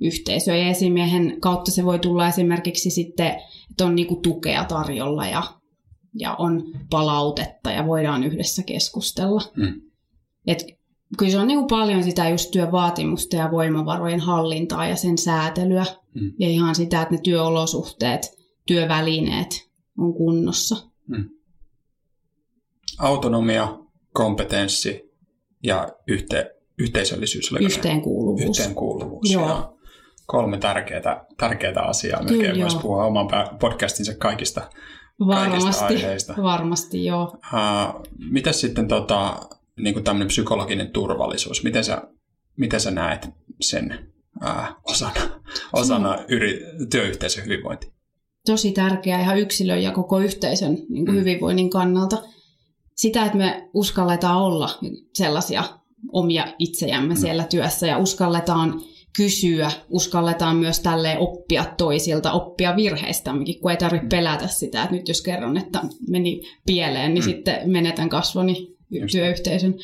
yhteisöä. Ja esimiehen kautta se voi tulla esimerkiksi sitten, että on niinku tukea tarjolla ja, ja on palautetta ja voidaan yhdessä keskustella. Mm. Et kyllä se on niinku paljon sitä just työvaatimusta ja voimavarojen hallintaa ja sen säätelyä. Mm. Ja ihan sitä, että ne työolosuhteet, työvälineet on kunnossa. Mm. Autonomia, kompetenssi ja yhte, yhteisöllisyys. Yhteenkuuluvuus. Yhteenkuuluvuus, joo. joo kolme tärkeää, tärkeää asiaa. Melkein voisi puhua oman podcastinsa kaikista, varmasti, kaikista aiheista. Varmasti, joo. Uh, Miten sitten tota, niin kuin tämmöinen psykologinen turvallisuus, miten sä, miten sä näet sen uh, osana, osana yri, työyhteisön hyvinvointi? Tosi tärkeää ihan yksilön ja koko yhteisön niin kuin mm. hyvinvoinnin kannalta. Sitä, että me uskalletaan olla sellaisia omia itsejämme mm. siellä työssä ja uskalletaan kysyä, uskalletaan myös tälle oppia toisilta, oppia virheistämmekin, kun ei tarvitse pelätä sitä, että nyt jos kerron, että meni pieleen, niin mm. sitten menetän kasvoni Just. työyhteisön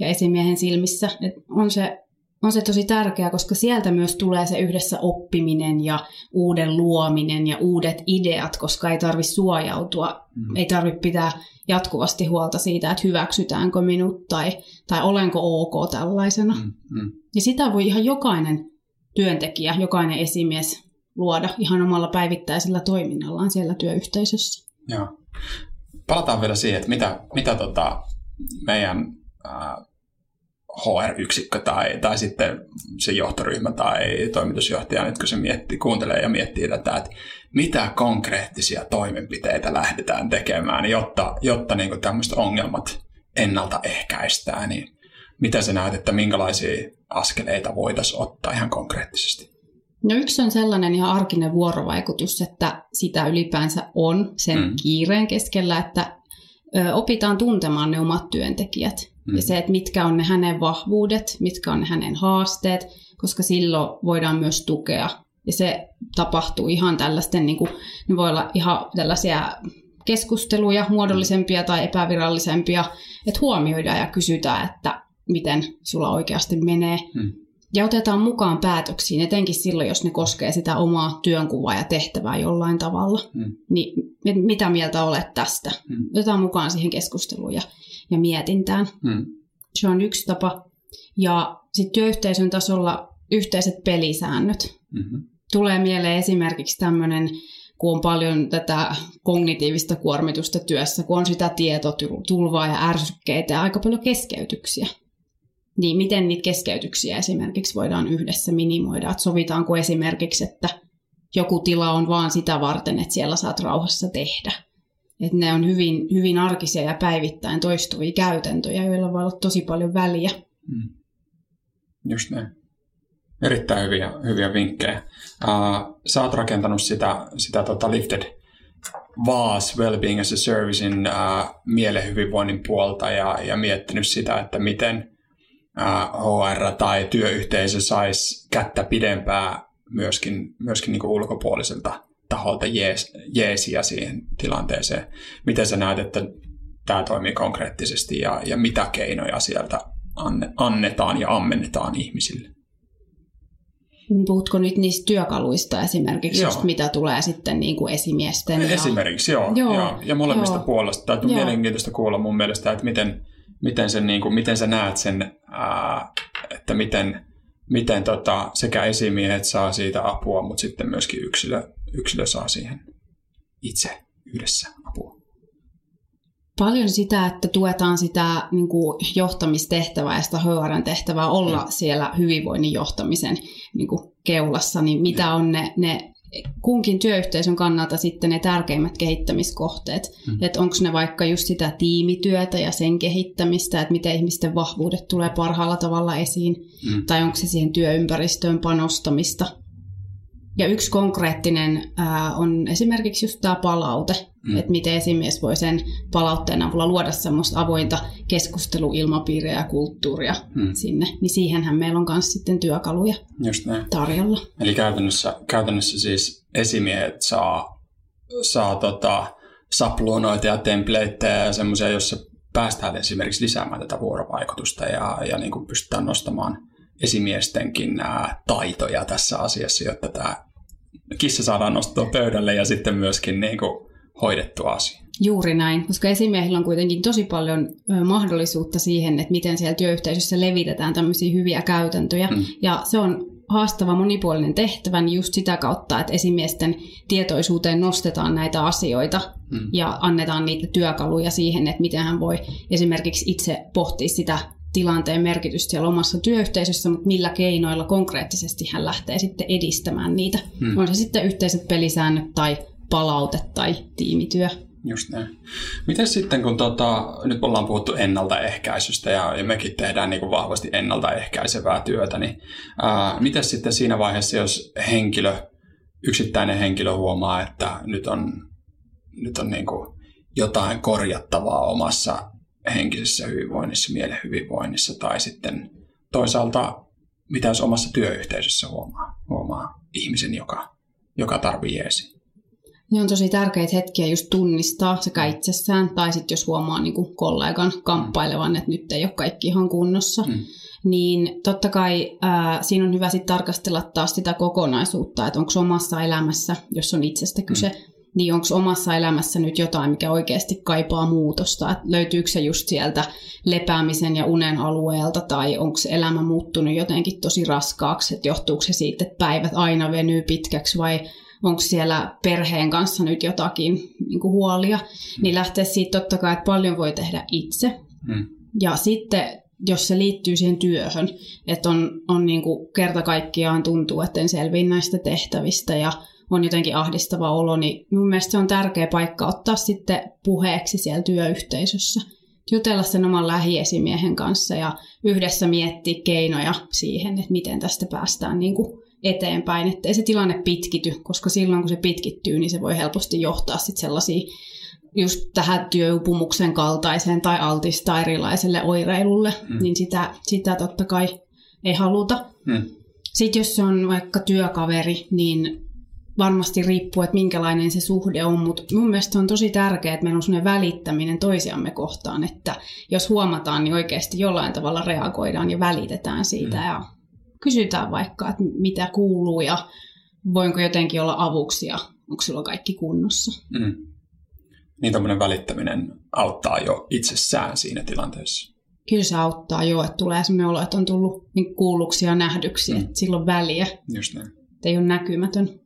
ja esimiehen silmissä. Et on, se, on se tosi tärkeää, koska sieltä myös tulee se yhdessä oppiminen ja uuden luominen ja uudet ideat, koska ei tarvitse suojautua, mm. ei tarvitse pitää jatkuvasti huolta siitä, että hyväksytäänkö minut tai, tai olenko ok tällaisena. Mm. Mm. Ja sitä voi ihan jokainen työntekijä, jokainen esimies luoda ihan omalla päivittäisellä toiminnallaan siellä työyhteisössä. Joo. Palataan vielä siihen, että mitä, mitä tota meidän äh, HR-yksikkö tai, tai sitten se johtoryhmä tai toimitusjohtaja nyt kun se miettii, kuuntelee ja miettii tätä, että mitä konkreettisia toimenpiteitä lähdetään tekemään, jotta, jotta niin tämmöiset ongelmat ennaltaehkäistään, niin mitä sä näet, että minkälaisia askeleita voitaisiin ottaa ihan konkreettisesti? No yksi on sellainen ihan arkinen vuorovaikutus, että sitä ylipäänsä on sen mm. kiireen keskellä, että opitaan tuntemaan ne omat työntekijät. Mm. Ja se, että mitkä on ne hänen vahvuudet, mitkä on ne hänen haasteet, koska silloin voidaan myös tukea. Ja se tapahtuu ihan tällaisten, niin kuin, ne voi olla ihan tällaisia keskusteluja, muodollisempia tai epävirallisempia, että huomioidaan ja kysytään, että miten sulla oikeasti menee. Hmm. Ja otetaan mukaan päätöksiin, etenkin silloin, jos ne koskee sitä omaa työnkuvaa ja tehtävää jollain tavalla. Hmm. Niin mitä mieltä olet tästä? Hmm. Otetaan mukaan siihen keskusteluun ja, ja mietintään. Hmm. Se on yksi tapa. Ja sitten työyhteisön tasolla yhteiset pelisäännöt. Hmm. Tulee mieleen esimerkiksi tämmöinen kun on paljon tätä kognitiivista kuormitusta työssä, kun on sitä tietotulvaa ja ärsykkeitä ja aika paljon keskeytyksiä. Niin miten niitä keskeytyksiä esimerkiksi voidaan yhdessä minimoida? Että sovitaanko esimerkiksi, että joku tila on vaan sitä varten, että siellä saat rauhassa tehdä. Että ne on hyvin, hyvin arkisia ja päivittäin toistuvia käytäntöjä, joilla voi olla tosi paljon väliä. Mm. Just näin. Erittäin hyviä, hyviä vinkkejä. Uh, sä oot rakentanut sitä, sitä tota Lifted VAS, Wellbeing as a Servicein uh, mielen hyvinvoinnin puolta ja, ja miettinyt sitä, että miten HR tai työyhteisö saisi kättä pidempää myöskin, myöskin niin kuin ulkopuoliselta taholta jees, jeesiä siihen tilanteeseen. Miten sä näet, että tämä toimii konkreettisesti ja, ja mitä keinoja sieltä anne, annetaan ja ammennetaan ihmisille? Puhutko nyt niistä työkaluista esimerkiksi, just mitä tulee sitten niin kuin esimiesten? Esimerkiksi, ja... joo. joo, joo. Ja molemmista joo. puolesta. Tämä on mielenkiintoista kuulla mun mielestä, että miten, miten, sen, niin kuin, miten sä näet sen, ää, että miten, miten tota, sekä esimiehet saa siitä apua, mutta sitten myöskin yksilö, yksilö saa siihen itse yhdessä apua paljon sitä, että tuetaan sitä niin kuin johtamistehtävää ja sitä HRn tehtävää olla mm. siellä hyvinvoinnin johtamisen niin kuin keulassa, niin mitä on ne, ne kunkin työyhteisön kannalta sitten ne tärkeimmät kehittämiskohteet. Mm. Että onko ne vaikka just sitä tiimityötä ja sen kehittämistä, että miten ihmisten vahvuudet tulee parhaalla tavalla esiin, mm. tai onko se siihen työympäristöön panostamista. Ja yksi konkreettinen ää, on esimerkiksi just tämä palaute, mm. että miten esimies voi sen palautteen avulla luoda semmoista avointa keskusteluilmapiiriä ja kulttuuria mm. sinne. Niin siihenhän meillä on myös sitten työkaluja just näin. tarjolla. Eli käytännössä, käytännössä siis esimiehet saa, saa tota, sapluunoita ja templateja ja semmoisia, joissa päästään esimerkiksi lisäämään tätä vuorovaikutusta ja, ja niin kuin pystytään nostamaan esimiestenkin nämä taitoja tässä asiassa, jotta tämä kissa saadaan nostaa pöydälle ja sitten myöskin niin kuin hoidettu asia. Juuri näin, koska esimiehillä on kuitenkin tosi paljon mahdollisuutta siihen, että miten siellä työyhteisössä levitetään tämmöisiä hyviä käytäntöjä. Mm. Ja se on haastava monipuolinen tehtävä niin just sitä kautta, että esimiesten tietoisuuteen nostetaan näitä asioita mm. ja annetaan niitä työkaluja siihen, että miten hän voi esimerkiksi itse pohtia sitä tilanteen merkitystä siellä omassa työyhteisössä, mutta millä keinoilla konkreettisesti hän lähtee sitten edistämään niitä. Hmm. On se sitten yhteiset pelisäännöt tai palaute tai tiimityö. Just näin. Miten sitten, kun tota, nyt ollaan puhuttu ennaltaehkäisystä ja, ja mekin tehdään niin kuin vahvasti ennaltaehkäisevää työtä, niin miten sitten siinä vaiheessa, jos henkilö, yksittäinen henkilö huomaa, että nyt on, nyt on niin kuin jotain korjattavaa omassa henkisessä hyvinvoinnissa, mielen hyvinvoinnissa tai sitten toisaalta mitä jos omassa työyhteisössä huomaa, huomaa ihmisen, joka, joka tarvii jeesi. Ne on tosi tärkeitä hetkiä just tunnistaa sekä itsessään tai sitten jos huomaa niin kuin kollegan kamppailevan, että nyt ei ole kaikki ihan kunnossa. Mm. Niin totta kai ää, siinä on hyvä sitten tarkastella taas sitä kokonaisuutta, että onko omassa elämässä, jos on itsestä kyse, mm niin onko omassa elämässä nyt jotain, mikä oikeasti kaipaa muutosta? Et löytyykö se just sieltä lepäämisen ja unen alueelta, tai onko elämä muuttunut jotenkin tosi raskaaksi, että johtuuko se siitä, että päivät aina venyy pitkäksi, vai onko siellä perheen kanssa nyt jotakin niin huolia, mm. niin lähtee siitä totta kai, että paljon voi tehdä itse. Mm. Ja sitten jos se liittyy siihen työhön, että on, on niin kuin kerta kaikkiaan tuntuu, että en selviä näistä tehtävistä ja on jotenkin ahdistava olo, niin mun mielestä se on tärkeä paikka ottaa sitten puheeksi siellä työyhteisössä. Jutella sen oman lähiesimiehen kanssa ja yhdessä miettiä keinoja siihen, että miten tästä päästään niin kuin eteenpäin, ettei se tilanne pitkity, koska silloin kun se pitkittyy, niin se voi helposti johtaa sitten sellaisiin just tähän työupumuksen kaltaiseen tai altistaa erilaiselle oireilulle, mm. niin sitä, sitä totta kai ei haluta. Mm. Sitten jos se on vaikka työkaveri, niin varmasti riippuu, että minkälainen se suhde on, mutta mun mielestä on tosi tärkeää, että meillä on sellainen välittäminen toisiamme kohtaan, että jos huomataan, niin oikeasti jollain tavalla reagoidaan ja välitetään siitä mm. ja kysytään vaikka, että mitä kuuluu ja voinko jotenkin olla avuksi ja onko sulla kaikki kunnossa. Mm. Niin tämmöinen välittäminen auttaa jo itsessään siinä tilanteessa. Kyllä se auttaa jo, että tulee sellainen olo, että on tullut niin kuulluksi ja nähdyksi, mm. että sillä on väliä. Just näin. Että ei ole näkymätön.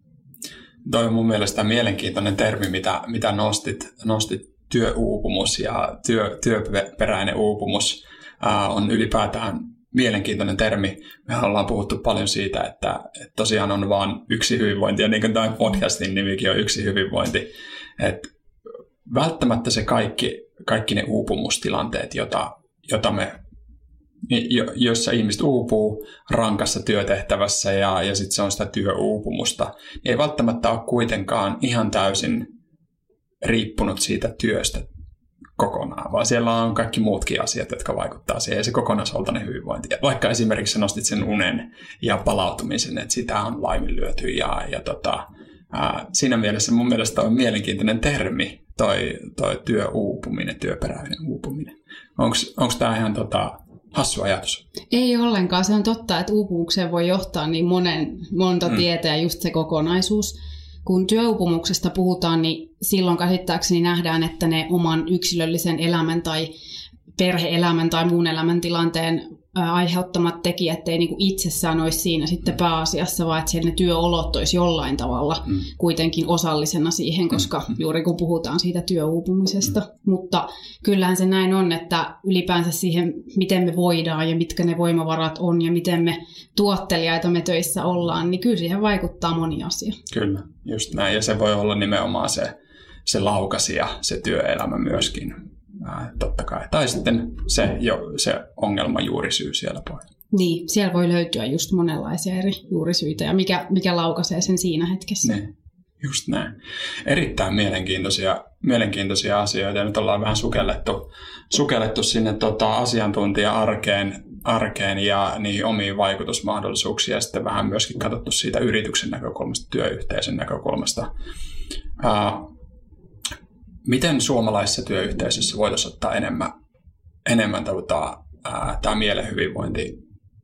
Toi on mun mielestä mielenkiintoinen termi, mitä, mitä nostit, nostit työuupumus ja työ, työperäinen uupumus uh, on ylipäätään mielenkiintoinen termi. Me ollaan puhuttu paljon siitä, että, että tosiaan on vain yksi hyvinvointi, ja niin kuin tämä podcastin nimikin on yksi hyvinvointi. Että välttämättä se kaikki, kaikki ne uupumustilanteet, jota, jota me jossa ihmiset uupuu rankassa työtehtävässä ja, ja sitten se on sitä työuupumusta, niin ei välttämättä ole kuitenkaan ihan täysin riippunut siitä työstä kokonaan, vaan siellä on kaikki muutkin asiat, jotka vaikuttaa siihen ja se kokonaisvaltainen hyvinvointi. Vaikka esimerkiksi nostit sen unen ja palautumisen, että sitä on laiminlyöty ja, ja tota, ää, siinä mielessä mun mielestä on mielenkiintoinen termi toi, toi työuupuminen, työperäinen uupuminen. Onko tämä ihan tota, hassu ajatus? Ei ollenkaan. Se on totta, että uupumukseen voi johtaa niin monen, monta mm. tietä ja just se kokonaisuus. Kun työuupumuksesta puhutaan, niin silloin käsittääkseni nähdään, että ne oman yksilöllisen elämän tai perheelämän tai muun elämäntilanteen aiheuttamat tekijät ei niinku itsessään olisi siinä sitten pääasiassa, vaan että siellä ne työolot olisi jollain tavalla mm. kuitenkin osallisena siihen, koska mm. juuri kun puhutaan siitä työuupumisesta. Mm. Mutta kyllähän se näin on, että ylipäänsä siihen, miten me voidaan ja mitkä ne voimavarat on ja miten me tuottelijaita me töissä ollaan, niin kyllä siihen vaikuttaa moni asia. Kyllä, just näin. Ja se voi olla nimenomaan se, se laukasija, se työelämä myöskin ää, totta kai. Tai sitten se, jo, se ongelma juurisyy siellä pohjalla. Niin, siellä voi löytyä just monenlaisia eri juurisyitä ja mikä, mikä laukaisee sen siinä hetkessä. Niin, just näin. Erittäin mielenkiintoisia, mielenkiintoisia asioita ja nyt ollaan vähän sukellettu, sukellettu sinne tota, asiantuntija-arkeen arkeen ja niin omiin vaikutusmahdollisuuksia ja sitten vähän myöskin katsottu siitä yrityksen näkökulmasta, työyhteisön näkökulmasta. Uh, miten suomalaisessa työyhteisössä voitaisiin ottaa enemmän, enemmän tota, tämä mielen hyvinvointi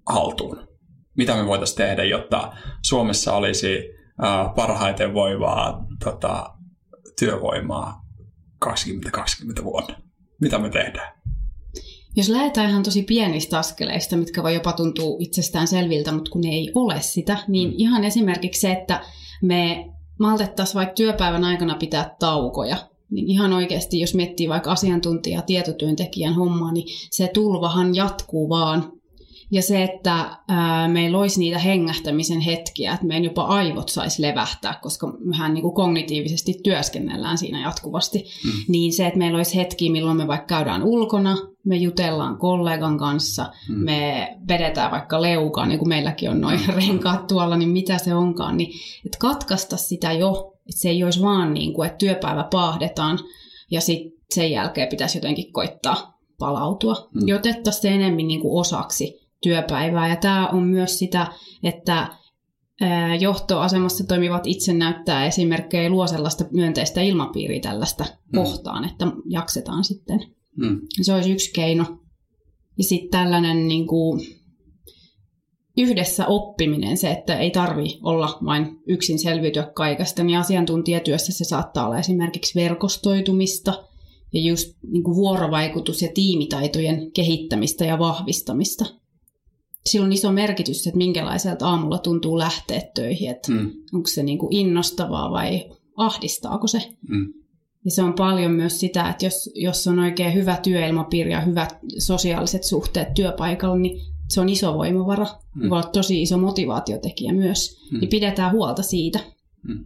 haltuun? Mitä me voitaisiin tehdä, jotta Suomessa olisi ää, parhaiten voivaa tota, työvoimaa 2020 vuonna? Mitä me tehdään? Jos lähdetään ihan tosi pienistä askeleista, mitkä voi jopa tuntua itsestään selviltä, mutta kun ne ei ole sitä, niin mm. ihan esimerkiksi se, että me maltettaisiin vaikka työpäivän aikana pitää taukoja niin ihan oikeasti, jos miettii vaikka asiantuntija tietotyöntekijän hommaa, niin se tulvahan jatkuu vaan. Ja se, että ää, meillä olisi niitä hengähtämisen hetkiä, että meidän jopa aivot saisi levähtää, koska mehän niin kuin kognitiivisesti työskennellään siinä jatkuvasti, mm. niin se, että meillä olisi hetki, milloin me vaikka käydään ulkona, me jutellaan kollegan kanssa, mm. me vedetään vaikka leukaan, niin kuin meilläkin on noin mm. renkaat tuolla, niin mitä se onkaan, niin että katkaista sitä jo se ei olisi vaan niin kuin, että työpäivä paahdetaan ja sitten sen jälkeen pitäisi jotenkin koittaa palautua. Mm. Jotettaisiin se enemmän niin kuin osaksi työpäivää. Ja tämä on myös sitä, että johtoasemassa toimivat itse näyttää esimerkkejä luo sellaista myönteistä ilmapiiriä tällaista mm. kohtaan, että jaksetaan sitten. Mm. Se olisi yksi keino. Ja sitten tällainen niin kuin, yhdessä oppiminen, se, että ei tarvi olla vain yksin selviytyä kaikesta, niin asiantuntijatyössä se saattaa olla esimerkiksi verkostoitumista ja just niin kuin vuorovaikutus- ja tiimitaitojen kehittämistä ja vahvistamista. Sillä on iso merkitys, että minkälaiselta aamulla tuntuu lähteä töihin, että mm. onko se niin kuin innostavaa vai ahdistaako se. Mm. Ja se on paljon myös sitä, että jos, jos on oikein hyvä työilmapiiri ja hyvät sosiaaliset suhteet työpaikalla, niin se on iso voimavara. Mm. Voi olla tosi iso motivaatiotekijä myös. Mm. Niin pidetään huolta siitä. Mm.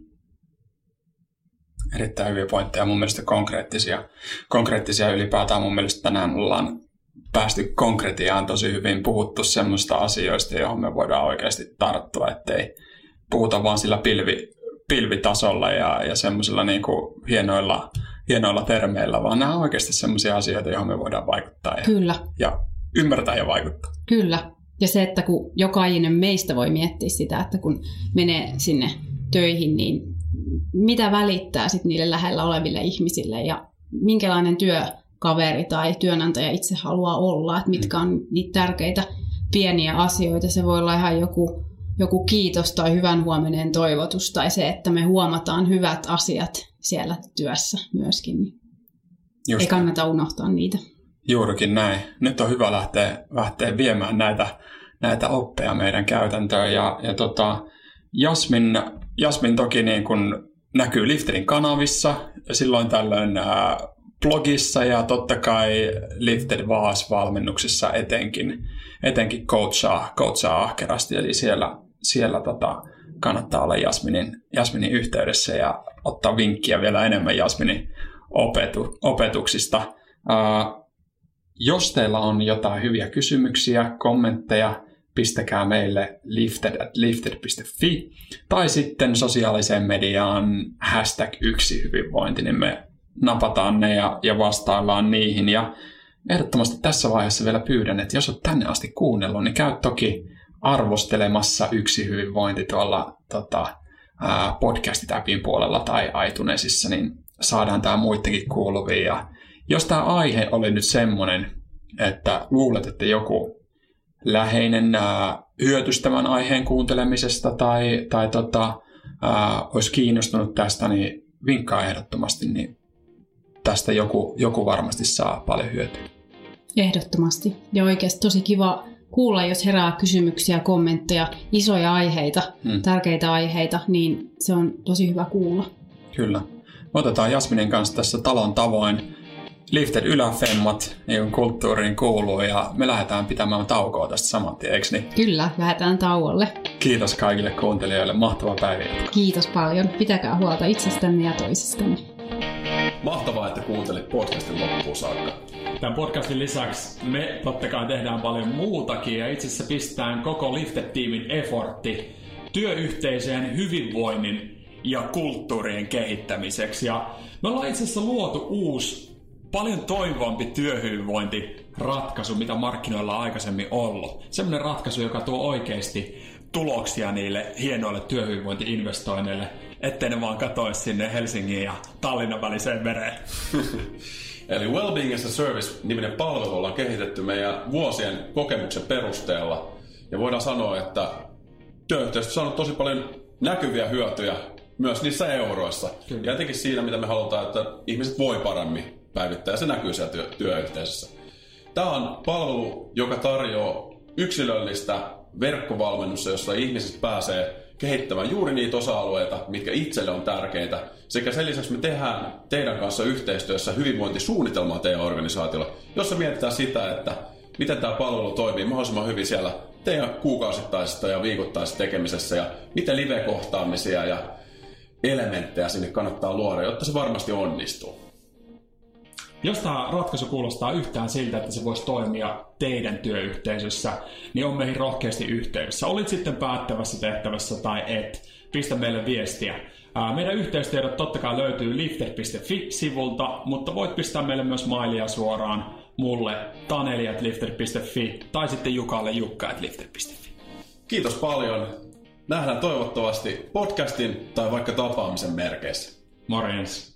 Erittäin hyviä pointteja. Mun mielestä konkreettisia, konkreettisia ylipäätään. Mun mielestä tänään ollaan päästy konkretiaan tosi hyvin. Puhuttu semmoista asioista, johon me voidaan oikeasti tarttua, ettei puhuta vaan sillä pilvi, pilvitasolla ja, ja semmoisilla niin hienoilla hienoilla termeillä, vaan nämä on oikeasti sellaisia asioita, joihin me voidaan vaikuttaa. Ja, Kyllä. Ja ymmärtää ja vaikuttaa. Kyllä. Ja se, että kun jokainen meistä voi miettiä sitä, että kun menee sinne töihin, niin mitä välittää sitten niille lähellä oleville ihmisille ja minkälainen työkaveri tai työnantaja itse haluaa olla, että mitkä on niitä tärkeitä pieniä asioita. Se voi olla ihan joku, joku kiitos tai hyvän huominen toivotus tai se, että me huomataan hyvät asiat siellä työssä myöskin. Just. Ei kannata unohtaa niitä. Juurikin näin. Nyt on hyvä lähteä, lähteä viemään näitä, näitä oppeja meidän käytäntöön. Ja, ja tota, Jasmin, Jasmin toki niin kun näkyy Lifterin kanavissa, silloin tällöin ää, blogissa ja totta kai Lifted Vaas-valmennuksissa etenkin, etenkin coachaa, coachaa ahkerasti, eli siellä, siellä tota, kannattaa olla Jasminin, Jasminin yhteydessä ja ottaa vinkkiä vielä enemmän Jasminin opetu, opetuksista. Uh, jos teillä on jotain hyviä kysymyksiä, kommentteja, pistäkää meille lifted at lifted.fi tai sitten sosiaaliseen mediaan hashtag yksi hyvinvointi, niin me napataan ne ja, ja vastaillaan niihin. Ja ehdottomasti tässä vaiheessa vielä pyydän, että jos olet tänne asti kuunnellut, niin käy toki arvostelemassa yksi hyvinvointi tuolla tota, podcastit-appin puolella tai iTunesissa, niin saadaan tämä muidenkin kuuluviin. Ja jos tämä aihe oli nyt semmoinen, että luulet, että joku läheinen ää, hyötys tämän aiheen kuuntelemisesta tai, tai tota, ää, olisi kiinnostunut tästä, niin vinkkaa ehdottomasti, niin tästä joku, joku varmasti saa paljon hyötyä. Ehdottomasti. Ja oikeasti tosi kiva kuulla, jos herää kysymyksiä, kommentteja, isoja aiheita, hmm. tärkeitä aiheita, niin se on tosi hyvä kuulla. Kyllä. Me otetaan Jasminin kanssa tässä talon tavoin lifted yläfemmat, niin kuin kulttuuriin kuuluu, ja me lähdetään pitämään taukoa tästä saman tien, eikö niin? Kyllä, lähdetään tauolle. Kiitos kaikille kuuntelijoille, mahtava päivä Kiitos paljon, pitäkää huolta itsestänne ja toisistanne. Mahtavaa, että kuuntelit podcastin loppuun saakka. Tämän podcastin lisäksi me totta kai tehdään paljon muutakin ja itse asiassa pistetään koko Lifted-tiimin effortti työyhteisöjen hyvinvoinnin ja kulttuurien kehittämiseksi. Ja me ollaan itse asiassa luotu uusi, paljon toimivampi työhyvinvointiratkaisu, mitä markkinoilla on aikaisemmin ollut. Sellainen ratkaisu, joka tuo oikeasti tuloksia niille hienoille työhyvinvointiinvestoinneille, ettei ne vaan katoisi sinne Helsingin ja Tallinnan väliseen mereen. Eli Wellbeing as a Service-niminen palvelu ollaan kehitetty meidän vuosien kokemuksen perusteella. Ja voidaan sanoa, että työyhteistyö on saanut tosi paljon näkyviä hyötyjä myös niissä euroissa. Kyllä. Ja etenkin siinä, mitä me halutaan, että ihmiset voi paremmin päivittää, ja se näkyy siellä työ- työyhteisössä. Tämä on palvelu, joka tarjoaa yksilöllistä verkkovalmennusta, jossa ihmiset pääsee kehittämään juuri niitä osa-alueita, mitkä itselle on tärkeitä. Sekä sen lisäksi me tehdään teidän kanssa yhteistyössä hyvinvointisuunnitelmaa teidän organisaatiolla, jossa mietitään sitä, että miten tämä palvelu toimii mahdollisimman hyvin siellä teidän kuukausittaisessa ja viikoittaisessa tekemisessä ja miten live-kohtaamisia ja elementtejä sinne kannattaa luoda, jotta se varmasti onnistuu. Jos tämä ratkaisu kuulostaa yhtään siltä, että se voisi toimia teidän työyhteisössä, niin on meihin rohkeasti yhteydessä. Olit sitten päättävässä tehtävässä tai et, pistä meille viestiä. Meidän yhteystiedot totta kai löytyy lifter.fi-sivulta, mutta voit pistää meille myös mailia suoraan mulle taneli.lifter.fi tai sitten Jukalle jukka.lifter.fi. Kiitos paljon. Nähdään toivottavasti podcastin tai vaikka tapaamisen merkeissä. Morjens.